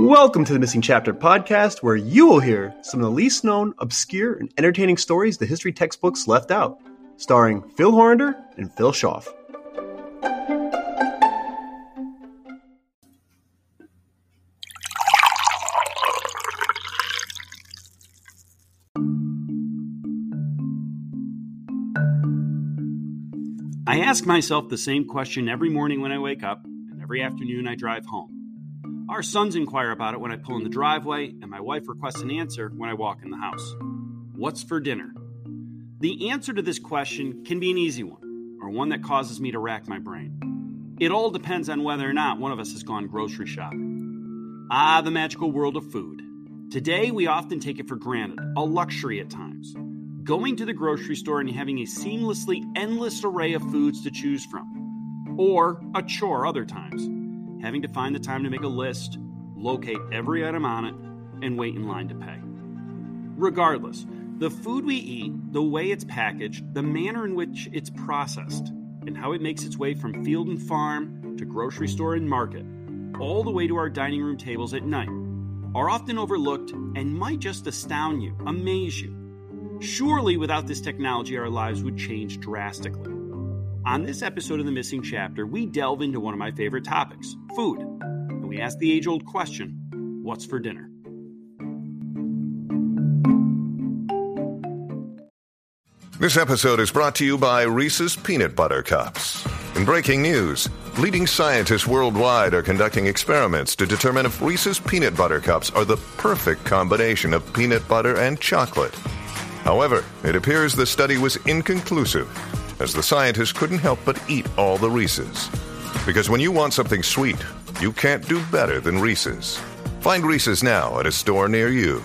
Welcome to the Missing Chapter podcast, where you will hear some of the least known, obscure, and entertaining stories the history textbooks left out, starring Phil Horander and Phil Schaff. I ask myself the same question every morning when I wake up and every afternoon I drive home. Our sons inquire about it when I pull in the driveway, and my wife requests an answer when I walk in the house. What's for dinner? The answer to this question can be an easy one, or one that causes me to rack my brain. It all depends on whether or not one of us has gone grocery shopping. Ah, the magical world of food. Today, we often take it for granted, a luxury at times going to the grocery store and having a seamlessly endless array of foods to choose from. Or a chore other times, having to find the time to make a list, locate every item on it, and wait in line to pay. Regardless, the food we eat, the way it's packaged, the manner in which it's processed, and how it makes its way from field and farm to grocery store and market, all the way to our dining room tables at night, are often overlooked and might just astound you, amaze you. Surely, without this technology, our lives would change drastically. On this episode of The Missing Chapter, we delve into one of my favorite topics food. And we ask the age old question what's for dinner? This episode is brought to you by Reese's Peanut Butter Cups. In breaking news, leading scientists worldwide are conducting experiments to determine if Reese's Peanut Butter Cups are the perfect combination of peanut butter and chocolate. However, it appears the study was inconclusive, as the scientists couldn't help but eat all the Reese's. Because when you want something sweet, you can't do better than Reese's. Find Reese's now at a store near you.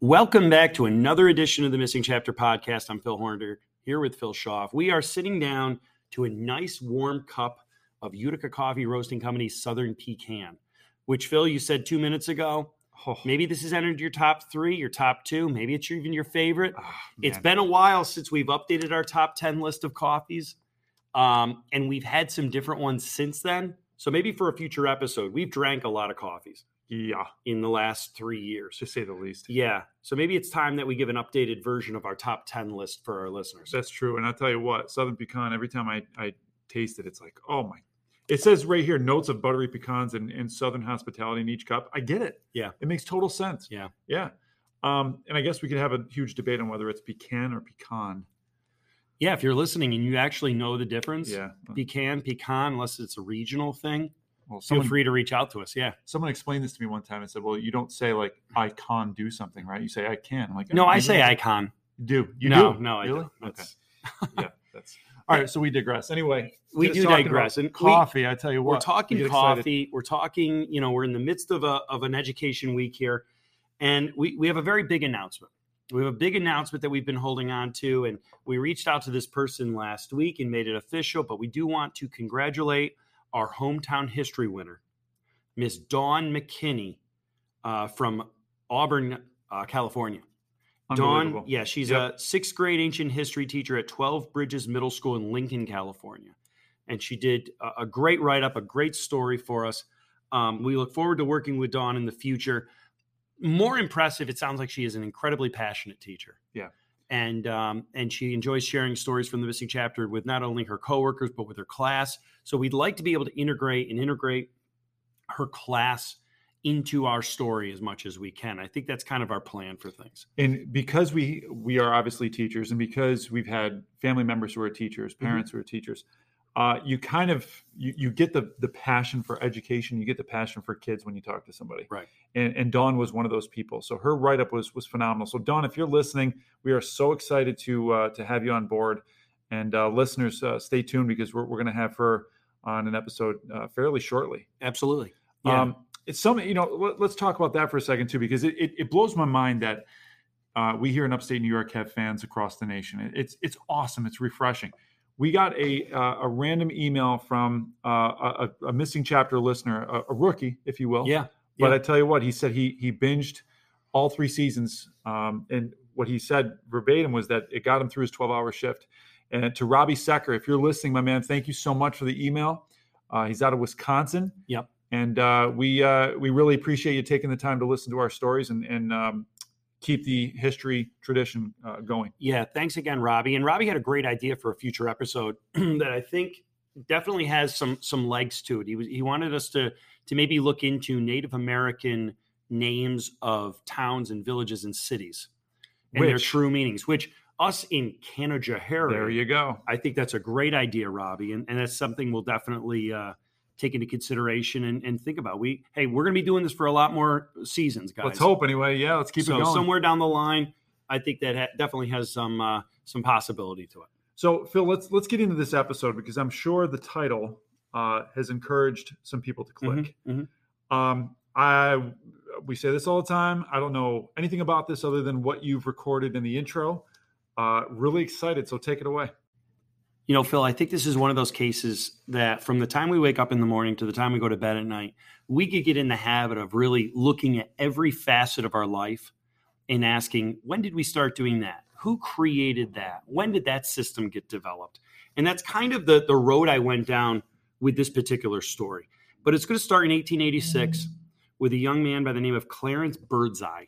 Welcome back to another edition of the Missing Chapter podcast. I'm Phil Horander here with Phil Schaff. We are sitting down to a nice warm cup of Utica Coffee Roasting Company Southern Pecan, which Phil, you said two minutes ago. Oh. Maybe this has entered your top three, your top two. Maybe it's even your favorite. Oh, it's been a while since we've updated our top 10 list of coffees. Um, and we've had some different ones since then. So maybe for a future episode, we've drank a lot of coffees. Yeah. In the last three years. To say the least. Yeah. So maybe it's time that we give an updated version of our top 10 list for our listeners. That's true. And I'll tell you what, Southern Pecan, every time I, I taste it, it's like, oh my it says right here notes of buttery pecans and, and southern hospitality in each cup. I get it. Yeah. It makes total sense. Yeah. Yeah. Um, and I guess we could have a huge debate on whether it's pecan or pecan. Yeah, if you're listening and you actually know the difference, yeah, pecan, pecan, unless it's a regional thing, well, someone, feel free to reach out to us. Yeah, someone explained this to me one time and said, "Well, you don't say like I can do something, right? You say I can." I'm like, no, I, I say I can. Do you no, do? no, I really? don't. Okay. yeah, that's all right. So we digress. Anyway, we do digress. And coffee, we, I tell you what, we're talking coffee. Excited. We're talking. You know, we're in the midst of a of an education week here, and we we have a very big announcement. We have a big announcement that we've been holding on to, and we reached out to this person last week and made it official. But we do want to congratulate our hometown history winner, Miss Dawn McKinney uh, from Auburn, uh, California. Dawn, yeah, she's yep. a sixth grade ancient history teacher at 12 Bridges Middle School in Lincoln, California. And she did a, a great write up, a great story for us. Um, we look forward to working with Dawn in the future. More impressive, it sounds like she is an incredibly passionate teacher. Yeah. And um, and she enjoys sharing stories from the missing chapter with not only her coworkers but with her class. So we'd like to be able to integrate and integrate her class into our story as much as we can. I think that's kind of our plan for things. And because we we are obviously teachers, and because we've had family members who are teachers, mm-hmm. parents mm-hmm. who are teachers, uh, you kind of you, you get the the passion for education, you get the passion for kids when you talk to somebody. Right. And, and Dawn was one of those people. So her write up was was phenomenal. So Dawn, if you're listening, we are so excited to uh, to have you on board. And uh, listeners, uh, stay tuned because we're we're going to have her on an episode uh, fairly shortly. Absolutely. Yeah. Um, it's some you know let, us talk about that for a second too because it, it, it blows my mind that uh, we here in upstate new york have fans across the nation it, it's it's awesome it's refreshing we got a uh, a random email from uh, a, a, missing chapter listener a, a, rookie if you will yeah but yeah. i tell you what he said he he binged all three seasons um, and what he said verbatim was that it got him through his 12 hour shift And to Robbie Secker, if you're listening, my man, thank you so much for the email. Uh, he's out of Wisconsin. Yep. And uh, we uh, we really appreciate you taking the time to listen to our stories and and um, keep the history tradition uh, going. Yeah, thanks again, Robbie. And Robbie had a great idea for a future episode that I think definitely has some some legs to it. He was he wanted us to to maybe look into Native American names of towns and villages and cities and their true meanings, which us in Canajoharie, There you go. I think that's a great idea, Robbie, and, and that's something we'll definitely uh, take into consideration and, and think about. We hey, we're going to be doing this for a lot more seasons, guys. Let's hope anyway. Yeah, let's keep so it going. somewhere down the line, I think that ha- definitely has some uh, some possibility to it. So Phil, let's let's get into this episode because I'm sure the title uh, has encouraged some people to click. mhm. Um, I we say this all the time. I don't know anything about this other than what you've recorded in the intro. Uh, really excited. So take it away. You know, Phil, I think this is one of those cases that from the time we wake up in the morning to the time we go to bed at night, we could get in the habit of really looking at every facet of our life and asking, when did we start doing that? Who created that? When did that system get developed? And that's kind of the, the road I went down with this particular story. But it's going to start in 1886 mm. with a young man by the name of Clarence Birdseye,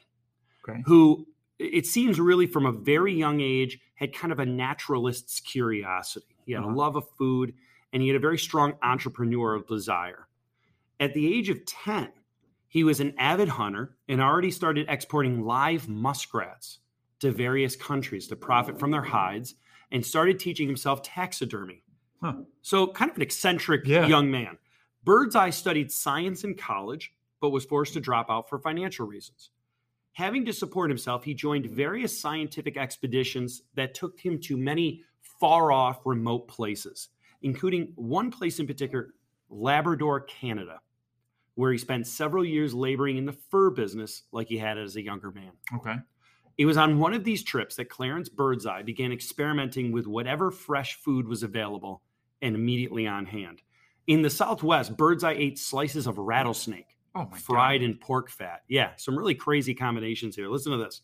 Okay. who it seems really from a very young age had kind of a naturalist's curiosity. He had Uh-huh. a love of food and he had a very strong entrepreneurial desire. At the age of 10, he was an avid hunter and already started exporting live muskrats to various countries to profit from their hides and started teaching himself taxidermy. Huh. So, kind of an eccentric Yeah. young man. Birdseye studied science in college, but was forced to drop out for financial reasons. Having to support himself, he joined various scientific expeditions that took him to many far off, remote places, including one place in particular, Labrador, Canada, where he spent several years laboring in the fur business like he had as a younger man. Okay. It was on one of these trips that Clarence Birdseye began experimenting with whatever fresh food was available and immediately on hand. In the Southwest, Birdseye ate slices of rattlesnake, Oh my fried God. in pork fat. Yeah, some really crazy combinations here. Listen to this.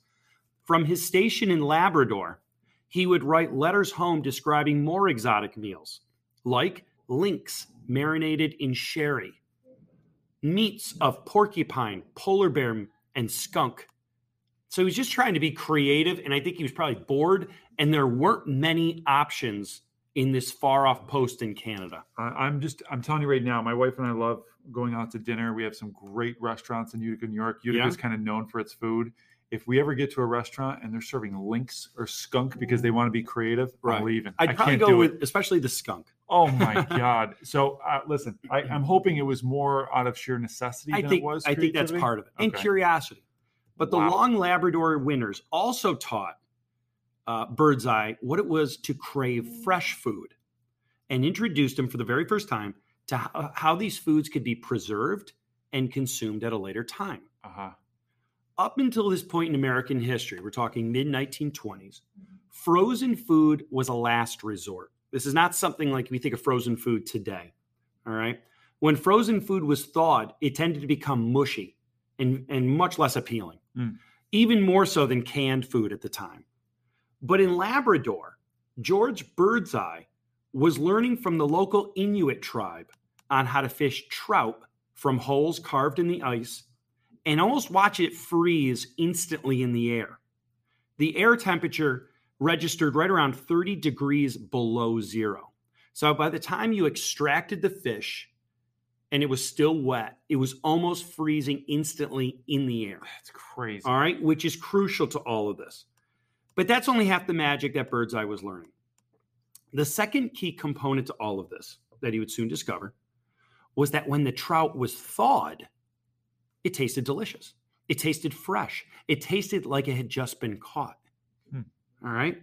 From his station in Labrador, he would write letters home describing more exotic meals, like lynx marinated in sherry, meats of porcupine, polar bear, and skunk. So he was just trying to be creative, and I think he was probably bored, and there weren't many options in this far off post in Canada. I, I'm just I'm telling you right now, my wife and I love going out to dinner. We have some great restaurants in Utica, New York. Utica Yeah. is kind of known for its food. If we ever get to a restaurant and they're serving lynx or skunk because they want to be creative, Right. I'm leaving. I'd I probably can't go do with, it. especially the skunk. Oh my god! So uh, listen, I, I'm hoping it was more out of sheer necessity I than think it was. I think that's part of it, and curiosity. But the Wow. long Labrador winters also taught uh, Birdseye what it was to crave fresh food, and introduced him for the very first time to how, how these foods could be preserved and consumed at a later time. Uh-huh. Up until this point in American history, we're talking mid 1920s, frozen food was a last resort. This is not something like we think of frozen food today. All right. When frozen food was thawed, it tended to become mushy and, and much less appealing, Mm. even more so than canned food at the time. But in Labrador, George Birdseye was learning from the local Inuit tribe on how to fish trout from holes carved in the ice and almost watch it freeze instantly in the air. The air temperature registered right around 30 degrees below zero. So by the time you extracted the fish and it was still wet, it was almost freezing instantly in the air. That's crazy. All right, which is crucial to all of this. But that's only half the magic that Birdseye was learning. The second key component to all of this that he would soon discover was that when the trout was thawed, it tasted delicious. It tasted fresh. It tasted like it had just been caught. Hmm. All right.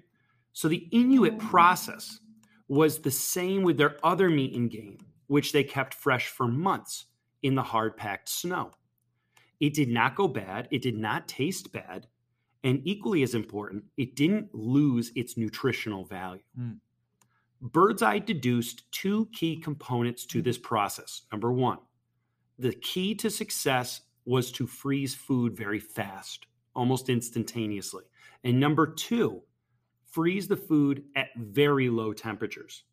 So the Inuit process was the same with their other meat and game, which they kept fresh for months in the hard packed snow. It did not go bad. It did not taste bad. And equally as important, it didn't lose its nutritional value. Hmm. Birdseye deduced two key components to this process. Number one, the key to success was to freeze food very fast, almost instantaneously. And number two, freeze the food at very low temperatures.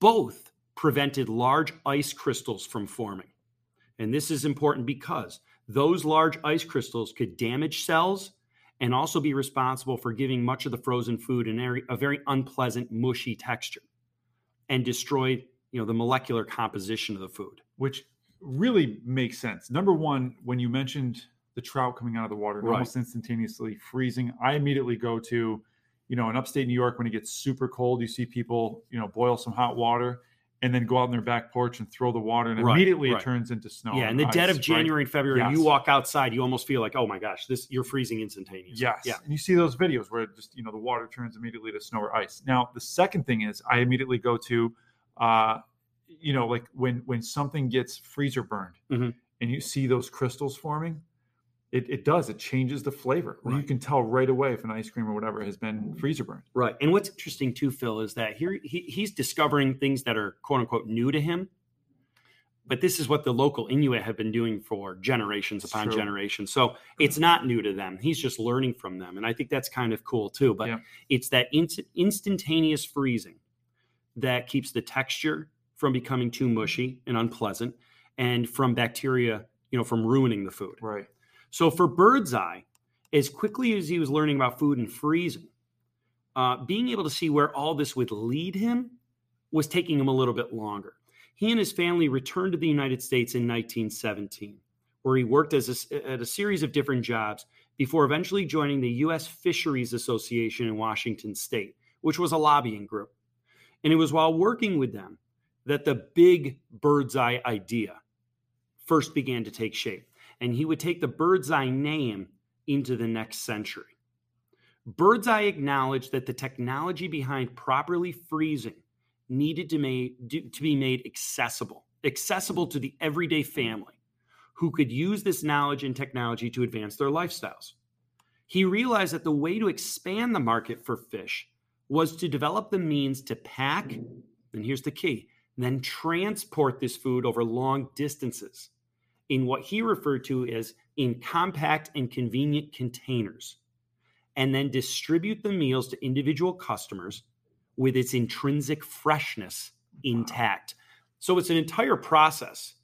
Both prevented large ice crystals from forming. And this is important because those large ice crystals could damage cells and also be responsible for giving much of the frozen food an, area a very unpleasant, mushy texture and destroy you know, the molecular composition of the food. Which really makes sense. Number one, when you mentioned the trout coming out of the water right. almost instantaneously freezing, I immediately go to, you know, in upstate New York when it gets super cold, you see people, you know, boil some hot water and then go out on their back porch and throw the water, and right, immediately right. it turns into snow. Yeah, in the dead of January right? and February, yes. you walk outside, you almost feel like, oh my gosh, this you're freezing instantaneously. Yes. Yeah. And you see those videos where just you know the water turns immediately to snow or ice. Now the second thing is I immediately go to, uh, you know, like when when something gets freezer burned, mm-hmm. and you see those crystals forming it, it does it changes the flavor. Right. you can tell right away if an ice cream or whatever has been mm. freezer burned. Right and what's interesting too phil is that here he, he's discovering things that are quote unquote new to him but this is what the local inuit have been doing for generations upon true. generations. So it's not new to them. He's just learning from them and i think that's kind of cool too but yeah. it's that instantaneous freezing that keeps the texture from becoming too mushy and unpleasant and from bacteria you know from ruining the food. Right so for Birdseye, as quickly as he was learning about food and freezing, uh, being able to see where all this would lead him was taking him a little bit longer. He and his family returned to the United States in 1917, where he worked as a, at a series of different jobs before eventually joining the U.S. Fisheries Association in Washington State, which was a lobbying group. And it was while working with them that the big Birdseye idea first began to take shape and he would take the Birdseye name into the next century. Birdseye acknowledged that the technology behind properly freezing needed to, made, to be made accessible, accessible to the everyday family who could use this knowledge and technology to advance their lifestyles. He realized that the way to expand the market for fish was to develop the means to pack, and here's the key, then transport this food over long distances in what he referred to as in compact and convenient containers, and then distribute the meals to individual customers with its intrinsic freshness intact. So it's an entire process.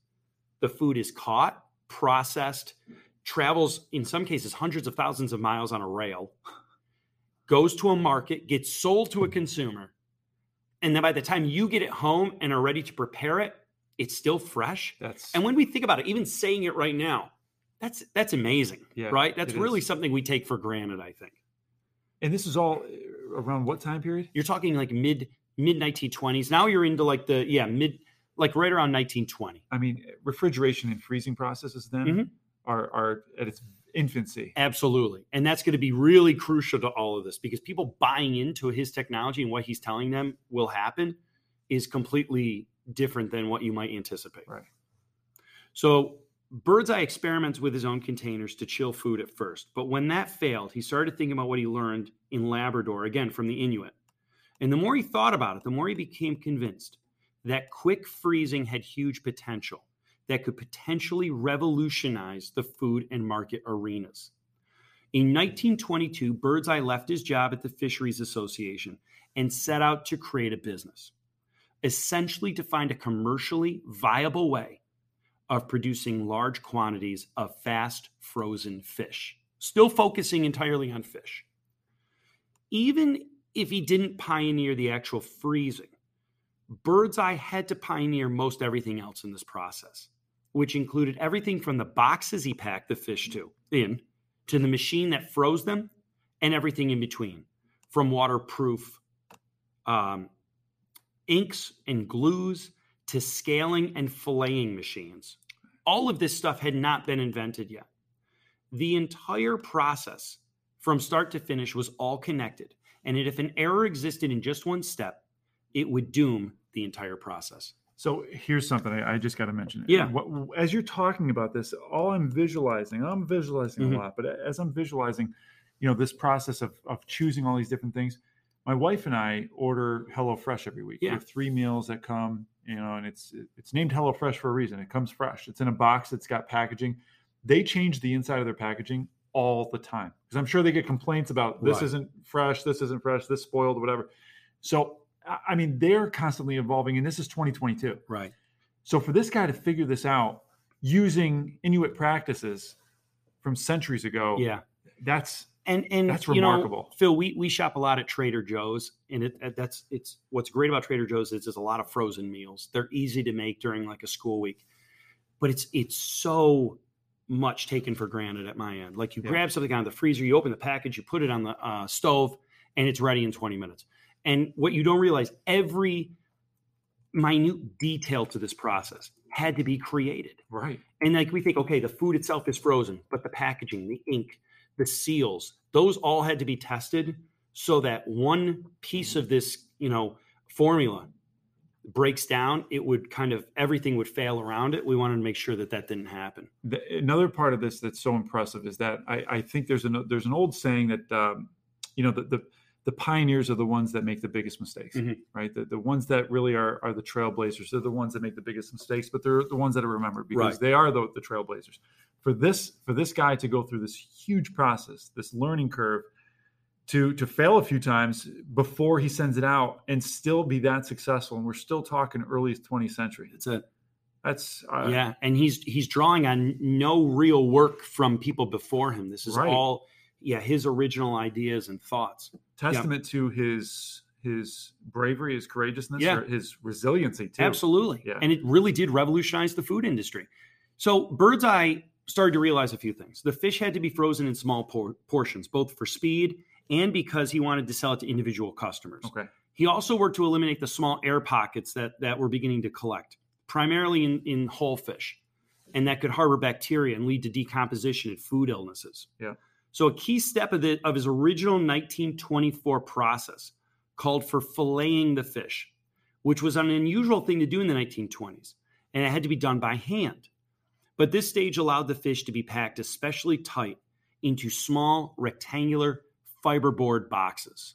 The food is caught, processed, travels in some cases hundreds of thousands of miles on a rail, goes to a market, gets sold to a consumer, and then by the time you get it home and are ready to prepare it, it's still fresh. That's and when we think about it, even saying it right now, that's that's amazing, yeah, right? That's really is. something we take for granted, I think. And this is all uh, around what time period? You're talking like mid mid 1920s. Now you're into like the yeah mid like right around 1920. I mean, refrigeration and freezing processes then mm-hmm. are are at its infancy. Absolutely. And that's going to be really crucial to all of this because people buying into his technology and what he's telling them will happen is completely different than what you might anticipate. Right. So Birdseye experiments with his own containers to chill food at first, but when that failed, he started thinking about what he learned in Labrador, again from the Inuit. And the more he thought about it, the more he became convinced that quick freezing had huge potential that could potentially revolutionize the food and market arenas. In 1922, Birdseye left his job at the Fisheries Association and set out to create a business essentially to find a commercially viable way of producing large quantities of fast frozen fish, still focusing entirely on fish. Even if he didn't pioneer the actual freezing, Birdseye had to pioneer most everything else in this process, which included everything from the boxes he packed the fish to in to the machine that froze them and everything in between, from waterproof um, inks and glues to scaling and filleting machines. All of this stuff had not been invented yet. The entire process from start to finish was all connected. And if an error existed in just one step, it would doom the entire process. So here's something I, I just got to mention. Yeah. What, as you're talking about this, all I'm visualizing, I'm visualizing mm-hmm. a lot, but as I'm visualizing, you know, this process of, of choosing all these different things, my wife and I order HelloFresh every week. Yeah. We have three meals that come, you know, and it's it's named HelloFresh for a reason. It comes fresh. It's in a box. It's got packaging. They change the inside of their packaging all the time because I'm sure they get complaints about this Right. isn't fresh, this isn't fresh, this spoiled, whatever. So I I mean, they're constantly evolving, and this is 2022. Right. So for this guy to figure this out using Inuit practices from centuries ago, Yeah. that's and and That's you know, remarkable. Phil, we we shop a lot at Trader Joe's, and it it- that's it's what's great about Trader Joe's is there's a lot of frozen meals. They're easy to make during like a school week, but it's it's so much taken for granted at my end. Like you Yeah. grab something out of the freezer, you open the package, you put it on the uh, stove, and it's ready in 20 minutes. And what you don't realize, every minute detail to this process had to be created. right. And like we think, okay, the food itself is frozen, but the packaging, the ink, the seals, those all had to be tested so that one piece of this, you know, formula breaks down, it would kind of everything would fail around it. We wanted to make sure that that didn't happen. the, another part of this that's so impressive is that I, I think there's an there's an old saying that um, you know the, the the pioneers are the ones that make the biggest mistakes, Mhm. right? The, the ones that really are are the trailblazers. They're the ones that make the biggest mistakes, but they're the ones that are remembered because Right. they are the, the trailblazers. For this for this guy to go through this huge process, this learning curve, to to fail a few times before he sends it out and still be that successful, and we're still talking early 20th century. It's a That's uh, yeah, and he's he's drawing on no real work from people before him. This is Right. all yeah, his original ideas and thoughts. testament to his his bravery, his courageousness, Yeah. his resiliency too. Absolutely. Yeah. And it really did revolutionize the food industry. So Birdseye started to realize a few things. The fish had to be frozen in small por- portions, both for speed and because he wanted to sell it to individual customers. Okay. He also worked to eliminate the small air pockets that, that were beginning to collect, primarily in, in whole fish, and that could harbor bacteria and lead to decomposition and food illnesses. Yeah. So a key step of, the, of his original 1924 process called for filleting the fish, which was an unusual thing to do in the 1920s, and it had to be done by hand. But this stage allowed the fish to be packed especially tight into small rectangular fiberboard boxes.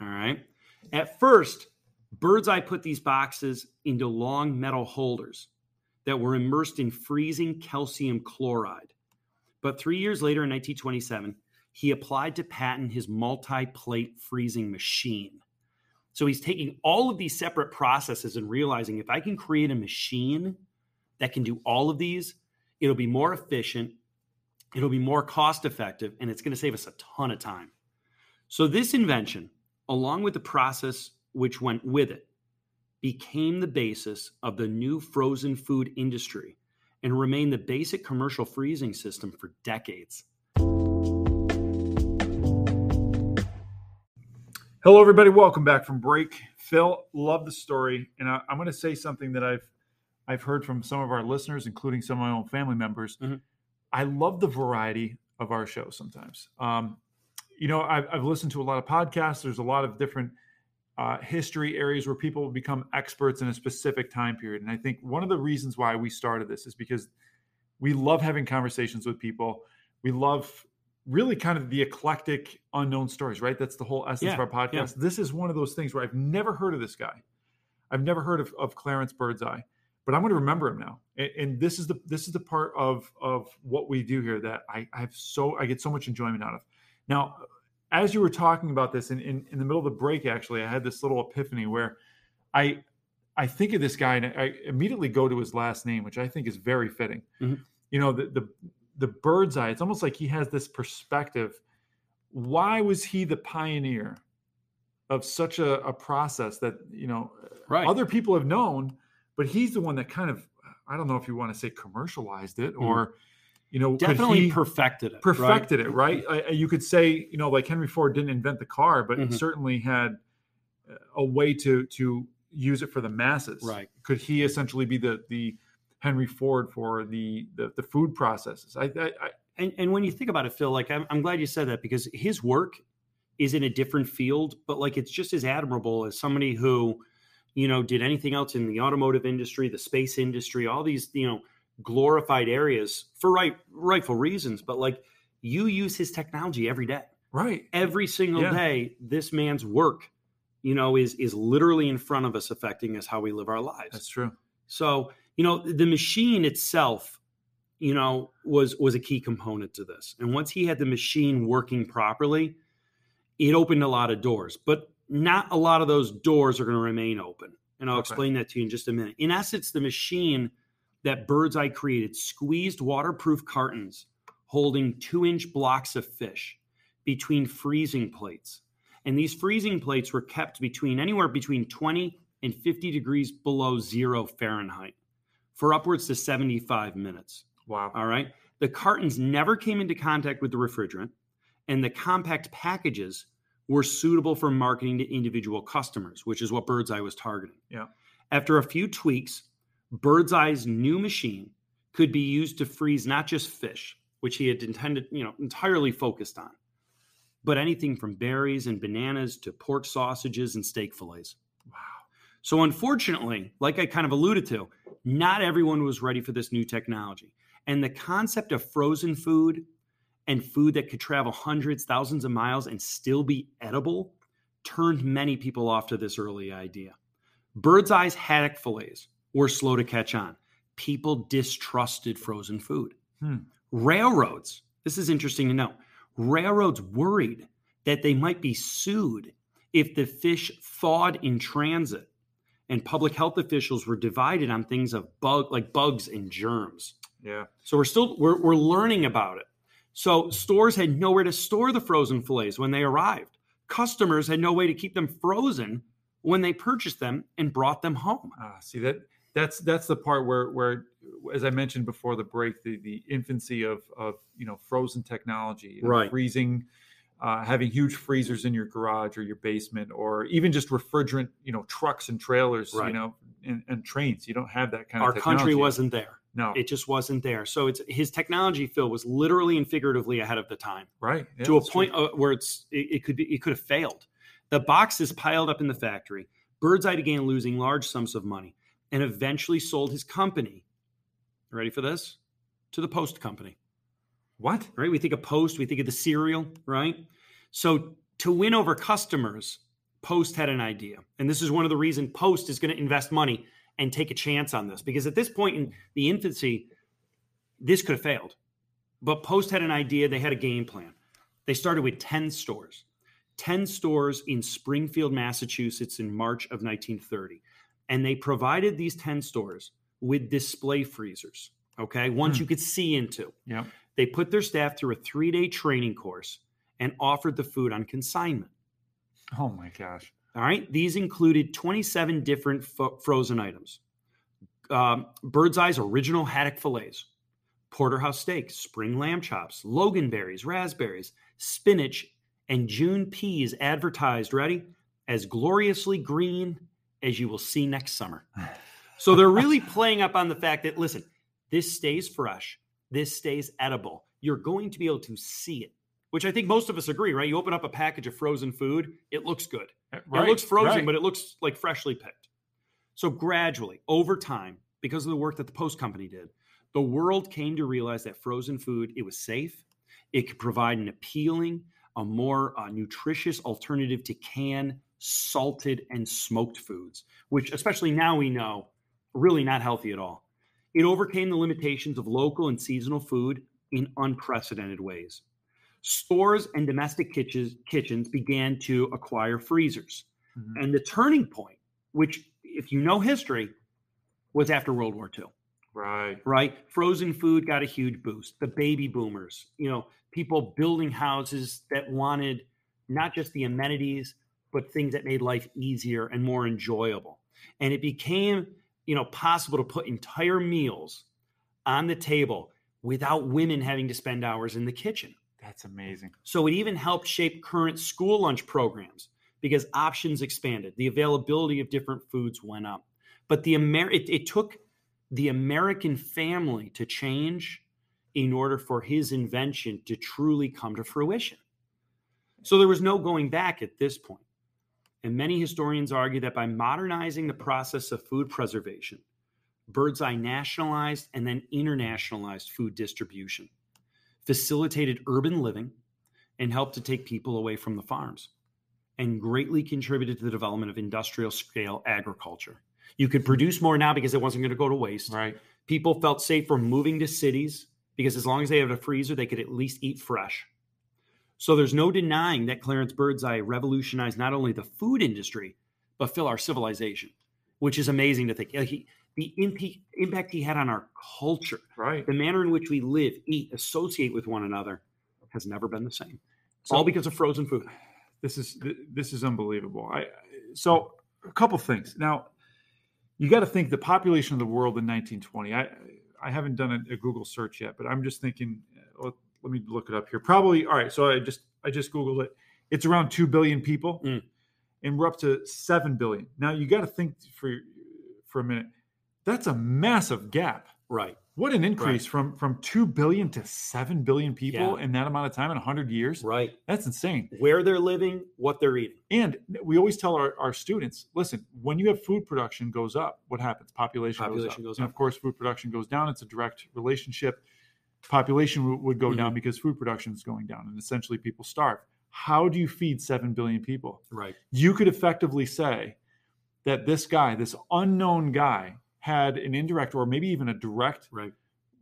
All right. At first, Birdseye put these boxes into long metal holders that were immersed in freezing calcium chloride. But three years later, in 1927, he applied to patent his multi plate freezing machine. So he's taking all of these separate processes and realizing if I can create a machine that can do all of these, it'll be more efficient, it'll be more cost effective, and it's going to save us a ton of time. So, this invention, along with the process which went with it, became the basis of the new frozen food industry and remain the basic commercial freezing system for decades. Hello, everybody. Welcome back from break. Phil, love the story, and I, I'm going to say something that I've I've heard from some of our listeners, including some of my own family members. Mhm. I love the variety of our show. Sometimes, um, you know, I've, I've listened to a lot of podcasts. There's a lot of different uh, history areas where people become experts in a specific time period, and I think one of the reasons why we started this is because we love having conversations with people. We love really kind of the eclectic unknown stories, right? That's the whole essence Yeah, of our yeah. podcast. This is one of those things where I've never heard of this guy. I've never heard of, of Clarence Birdseye, but I'm going to remember him now. And, and this is the this is the part of of what we do here that I, I have so I get so much enjoyment out of. Now, as you were talking about this in, in, in the middle of the break, actually, I had this little epiphany where I I think of this guy and I immediately go to his last name, which I think is very fitting. Mhm. You know, the the the bird's eye, it's almost like he has this perspective. Why was he the pioneer of such a, a process that, you know, Right. other people have known, but he's the one that kind of, I don't know if you want to say commercialized it or, you know, Definitely he- perfected it. right? perfected it, right? I, you could say, you know, like Henry Ford didn't invent the car, but Mhm. certainly had uh, a way to to use it for the masses. Right. Could he essentially be the the Henry Ford for the the, the food processes? I, I, I And, and when you think about it, Phil, like I'm, I'm glad you said that because his work is in a different field, but like it's just as admirable as somebody who, you know, did anything else in the automotive industry, the space industry, all these, you know, glorified areas for right rightful reasons. But like you use his technology every day. right. Every single Yeah. day, this man's work, you know, is is literally in front of us affecting us how we live our lives. That's true. So, you know, the machine itself you know, was was a key component to this. And once he had the machine working properly, it opened a lot of doors. But not a lot of those doors are going to remain open. And I'll Okay. explain that to you in just a minute. In essence, the machine that Birdseye created squeezed waterproof cartons holding two inch blocks of fish between freezing plates. And these freezing plates were kept between anywhere between 20 and 50 degrees below zero Fahrenheit for upwards to 75 minutes. Wow. All right. The cartons never came into contact with the refrigerant, and the compact packages were suitable for marketing to individual customers, which is what Birdseye was targeting. Yeah. After a few tweaks, Birdseye's new machine could be used to freeze not just fish, which he had intended, you know, entirely focused on, but anything from berries and bananas to pork sausages and steak fillets. Wow. So, unfortunately, like I kind of alluded to, not everyone was ready for this new technology. And the concept of frozen food and food that could travel hundreds, thousands of miles and still be edible turned many people off to this early idea. Birdseye's haddock fillets were slow to catch on. People distrusted frozen food. Hmm. Railroads, this is interesting to know, railroads worried that they might be sued if the fish thawed in transit. And public health officials were divided on things of bug like bugs and germs. Yeah. So we're still we're, we're learning about it. So stores had nowhere to store the frozen fillets when they arrived. Customers had no way to keep them frozen when they purchased them and brought them home. Ah, see that that's that's the part where where as I mentioned before the break, the the infancy of of you know frozen technology, Right. Freezing, uh, having huge freezers in your garage or your basement, or even just refrigerant, you know, trucks and trailers, Right. you know, and, and trains. You don't have that kind Our of. Our country wasn't there. no It just wasn't there. So it's his technology, Phil, was literally and figuratively ahead of the time. right Yeah, to a true. point uh, where it's it, it could be it could have failed. The boxes piled up in the factory. Birdseye began losing large sums of money and eventually sold his company. Ready for this? To the Post Company. What? Right? We think of Post, we think of the cereal, right? So to win over customers, Post had an idea. And this is one of the reasons Post is going to invest money and take a chance on this because at this point in the infancy, this could have failed. But Post had an idea, they had a game plan. They started with 10 stores, 10 stores in Springfield, Massachusetts in March of 1930. And they provided these 10 stores with display freezers, okay, ones Hmm. you could see into. Yeah. They put their staff through a three day training course and offered the food on consignment. Oh my gosh. All right. These included 27 different fo- frozen items um, Bird's Eye's original haddock fillets, porterhouse steak, spring lamb chops, loganberries, raspberries, spinach, and June peas advertised, ready, as gloriously green as you will see next summer. So they're really playing up on the fact that, listen, this stays fresh, this stays edible. You're going to be able to see it, which I think most of us agree, right? You open up a package of frozen food, it looks good. Right, It looks frozen, right. but it looks like freshly picked. So gradually, over time, because of the work that the Post Company did, the world came to realize that frozen food it was safe, it could provide an appealing, a more uh, nutritious alternative to canned, salted, and smoked foods, which, especially now we know, really not healthy at all. It overcame the limitations of local and seasonal food in unprecedented ways. Stores and domestic kitchens, kitchens began to acquire freezers. Mhm. And the turning point, which, if you know history, was after World War II, Right. right? Frozen food got a huge boost. The baby boomers, you know, people building houses that wanted not just the amenities, but things that made life easier and more enjoyable. And it became, you know, possible to put entire meals on the table without women having to spend hours in the kitchen. That's amazing. So it even helped shape current school lunch programs because options expanded. The availability of different foods went up. But the Amer- it, it took the American family to change in order for his invention to truly come to fruition. So there was no going back at this point. And many historians argue that by modernizing the process of food preservation, Birdseye nationalized and then internationalized food distribution facilitated urban living, and helped to take people away from the farms, and greatly contributed to the development of industrial scale agriculture. You could produce more now because it wasn't going to go to waste. Right. People felt safer moving to cities because as long as they have a freezer, they could at least eat fresh. So there's no denying that Clarence Birdseye revolutionized not only the food industry, but Phil our civilization, which is amazing to think. He, the impact he had on our culture, right? The manner in which we live, eat, associate with one another has never been the same. So, all because of frozen food. This is this is unbelievable. I so a couple things. Now, you got to think the population of the world in 1920. I I haven't done a, a Google search yet, but I'm just thinking. Uh, let, me look it up here. Probably all right. So I just I just googled it. It's around two billion people, mm. and we're up to seven billion. Now you got to think for for a minute. That's a massive gap. Right. What an increase right. from from two billion to seven billion people yeah. in that amount of time in hundred years. Right. That's insane. Where they're living, what they're eating. And we always tell our, our students, listen, when you have food production goes up, what happens? Population, Population goes up. Goes and of course, food production goes down. It's a direct relationship. Population w- would go mm-hmm. down because food production is going down, and essentially people starve. How do you feed seven billion people? Right. You could effectively say that this guy, this unknown guy, had an indirect or maybe even a direct right.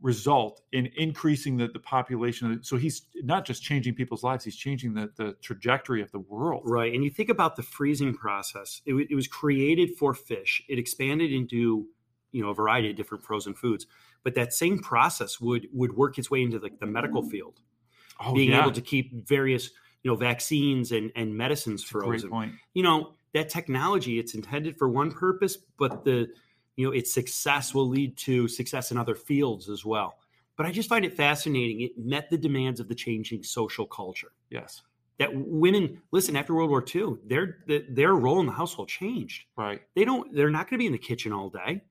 result in increasing the, the population. So he's not just changing people's lives, he's changing the, the trajectory of the world. Right. And you think about the freezing process, it, it was created for fish, it expanded into you know a variety of different frozen foods but that same process would would work its way into like the, medical field. Oh, being yeah. able to keep various you know vaccines and and medicines That's frozen. point. you know that technology it's intended for one purpose but the you know its success will lead to success in other fields as well. But i just find it fascinating it met the demands of the changing social culture. Yes. That women listen after world war ii their their role in the household changed. Right. They don't they're not going to be in the kitchen all day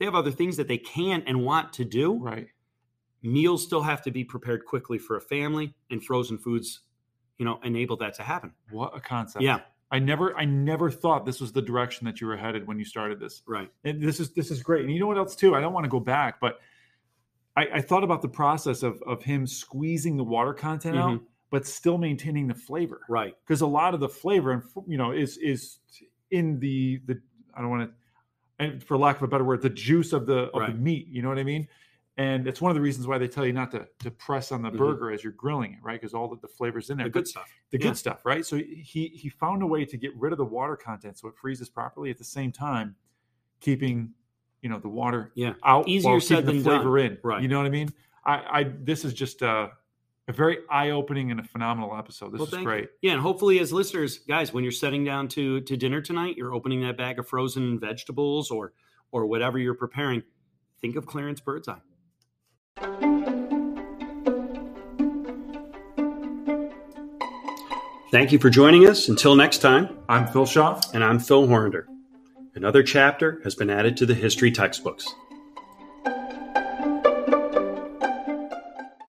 they have other things that they can and want to do right meals still have to be prepared quickly for a family and frozen foods you know enable that to happen what a concept yeah I never I never thought this was the direction that you were headed when you started this. Right. And this is this is great. And you know what else too? I don't want to go back, but I, I thought about the process of of him squeezing the water content mm-hmm. out, but still maintaining the flavor. Right. Because a lot of the flavor and you know is is in the the I don't want to and for lack of a better word, the juice of the of right. the meat. You know what I mean? and it's one of the reasons why they tell you not to to press on the mm-hmm. burger as you're grilling it, right? Because all the, the flavors in there, the good stuff, the yeah. good stuff, right? So he he found a way to get rid of the water content so it freezes properly at the same time, keeping you know the water yeah out easier said the than flavor done. in, right? You know what I mean? I I this is just a a very eye opening and a phenomenal episode. This well, is great. You. Yeah, and hopefully, as listeners, guys, when you're setting down to to dinner tonight, you're opening that bag of frozen vegetables or or whatever you're preparing. Think of Clarence Birdseye Thank you for joining us. Until next time, I'm Phil Schaff. And I'm Phil Horander. Another chapter has been added to the history textbooks.